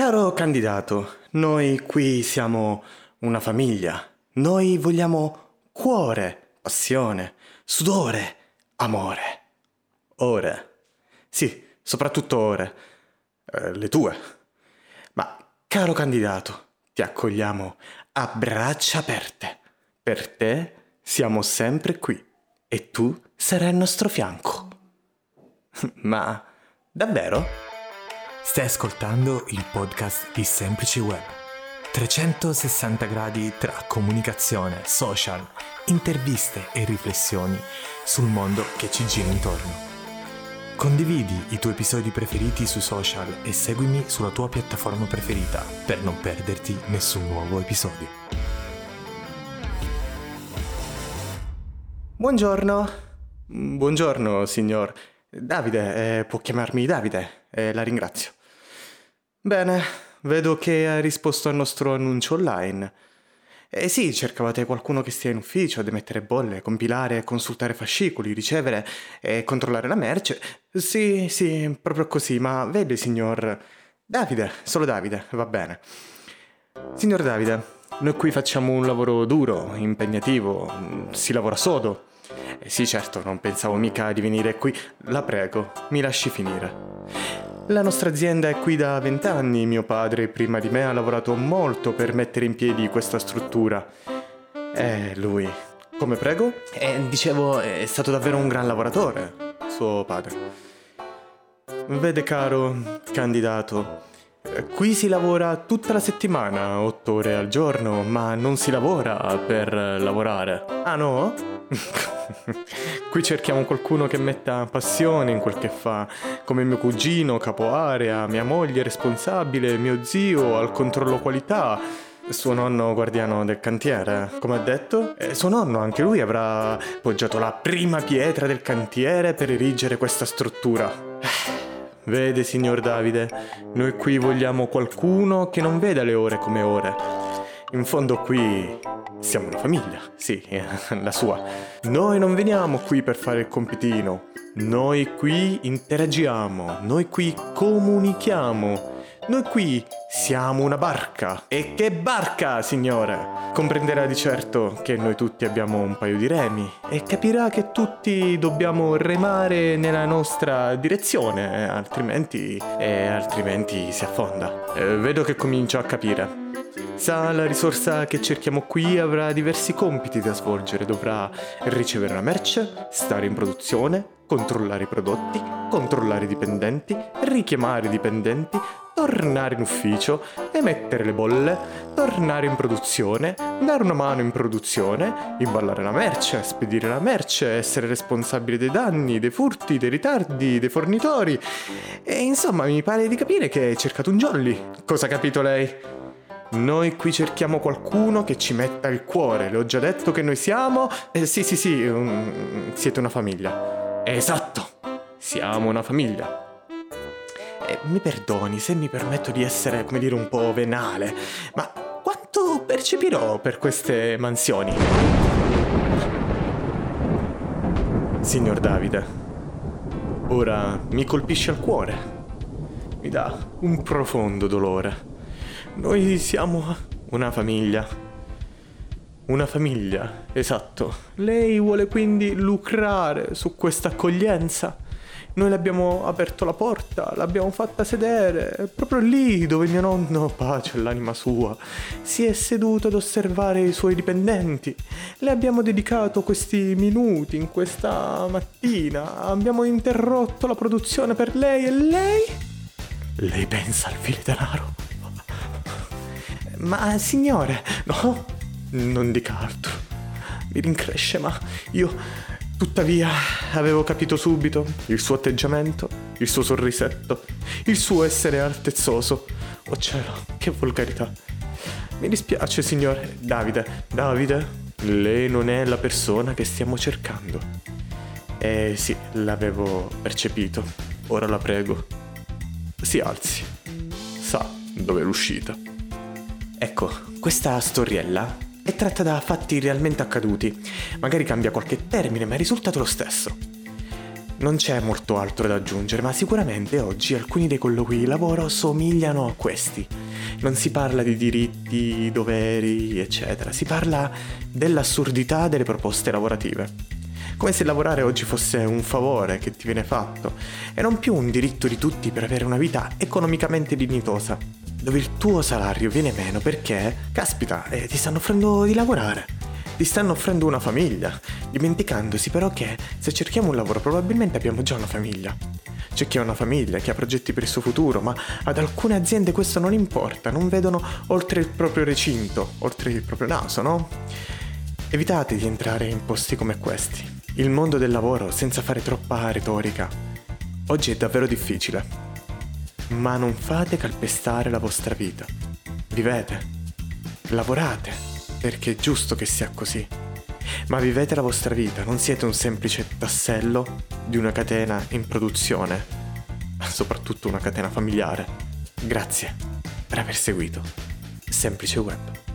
Caro candidato, noi qui siamo una famiglia. Noi vogliamo cuore, passione, sudore, amore. Ore. Sì, soprattutto ore. Eh, le tue. Ma, caro candidato, ti accogliamo a braccia aperte. Per te siamo sempre qui e tu sarai al nostro fianco. Ma, davvero? Stai ascoltando il podcast di Semplice Web. 360 gradi tra comunicazione, social, interviste e riflessioni sul mondo che ci gira intorno. Condividi i tuoi episodi preferiti sui social e seguimi sulla tua piattaforma preferita per non perderti nessun nuovo episodio. Buongiorno. Buongiorno, signor. Davide, eh, può chiamarmi Davide, eh, la ringrazio. Bene, vedo che ha risposto al nostro annuncio online. Eh sì, cercavate qualcuno che stia in ufficio ad emettere bolle, compilare, consultare fascicoli, ricevere e controllare la merce. Sì, sì, proprio così, ma vede, signor... Davide, solo Davide, va bene. Signor Davide, noi qui facciamo un lavoro duro, impegnativo, si lavora sodo. Eh sì, certo, non pensavo mica di venire qui. La prego, mi lasci finire. La nostra azienda è qui da vent'anni, mio padre prima di me ha lavorato molto per mettere in piedi questa struttura. Eh, lui. Come prego? Eh, dicevo, è stato davvero un gran lavoratore, suo padre. Vede caro candidato, qui si lavora tutta la settimana, otto ore al giorno, ma non si lavora per lavorare. Ah no? Qui cerchiamo qualcuno che metta passione in quel che fa, come mio cugino, capo area, mia moglie responsabile, mio zio al controllo qualità, suo nonno guardiano del cantiere, come ha detto? E suo nonno, anche lui, avrà poggiato la prima pietra del cantiere per erigere questa struttura. Vede, signor Davide, noi qui vogliamo qualcuno che non veda le ore come ore. In fondo qui siamo una famiglia, sì, la sua. Noi non veniamo qui per fare il compitino, noi qui interagiamo, noi qui comunichiamo, noi qui siamo una barca. E che barca, signore! Comprenderà di certo che noi tutti abbiamo un paio di remi e capirà che tutti dobbiamo remare nella nostra direzione, altrimenti, eh, altrimenti si affonda. Eh, vedo che comincia a capire. Sa, la risorsa che cerchiamo qui avrà diversi compiti da svolgere. Dovrà ricevere la merce, stare in produzione, controllare i prodotti, controllare i dipendenti, richiamare i dipendenti, tornare in ufficio, emettere le bolle, tornare in produzione, dare una mano in produzione, imballare la merce, spedire la merce, essere responsabile dei danni, dei furti, dei ritardi, dei fornitori. E insomma, mi pare di capire che hai cercato un jolly. Cosa ha capito lei? Noi qui cerchiamo qualcuno che ci metta il cuore. Le ho già detto che noi siamo... Eh, sì, sì, sì, um, siete una famiglia. Esatto, siamo una famiglia. Eh, mi perdoni se mi permetto di essere, come dire, un po' venale, ma quanto percepirò per queste mansioni? Signor Davide, ora mi colpisce al cuore. Mi dà un profondo dolore. Noi siamo una famiglia. Una famiglia, esatto. Lei vuole quindi lucrare su questa accoglienza. Noi le abbiamo aperto la porta, l'abbiamo fatta sedere, proprio lì dove mio nonno, pace all'anima sua, si è seduto ad osservare i suoi dipendenti. Le abbiamo dedicato questi minuti in questa mattina, abbiamo interrotto la produzione per lei e lei? Lei pensa al file denaro? Ma signore, no, non dica altro. Mi rincresce, ma io tuttavia avevo capito subito il suo atteggiamento, il suo sorrisetto, il suo essere altezzoso. Oh cielo, che volgarità. Mi dispiace, signore. Davide, Davide, lei non è la persona che stiamo cercando. Eh sì, l'avevo percepito. Ora la prego. Si alzi. Sa dove è l'uscita. Ecco, questa storiella è tratta da fatti realmente accaduti. Magari cambia qualche termine, ma il risultato è lo stesso. Non c'è molto altro da aggiungere, ma sicuramente oggi alcuni dei colloqui di lavoro somigliano a questi. Non si parla di diritti, doveri, eccetera, si parla dell'assurdità delle proposte lavorative come se lavorare oggi fosse un favore che ti viene fatto e non più un diritto di tutti per avere una vita economicamente dignitosa, dove il tuo salario viene meno perché, caspita, eh, ti stanno offrendo di lavorare, ti stanno offrendo una famiglia, dimenticandosi però che se cerchiamo un lavoro probabilmente abbiamo già una famiglia. C'è chi ha una famiglia, chi ha progetti per il suo futuro, ma ad alcune aziende questo non importa, non vedono oltre il proprio recinto, oltre il proprio naso, no? Evitate di entrare in posti come questi il mondo del lavoro senza fare troppa retorica. Oggi è davvero difficile. Ma non fate calpestare la vostra vita. Vivete. Lavorate, perché è giusto che sia così. Ma vivete la vostra vita, non siete un semplice tassello di una catena in produzione, soprattutto una catena familiare. Grazie per aver seguito Semplice Web.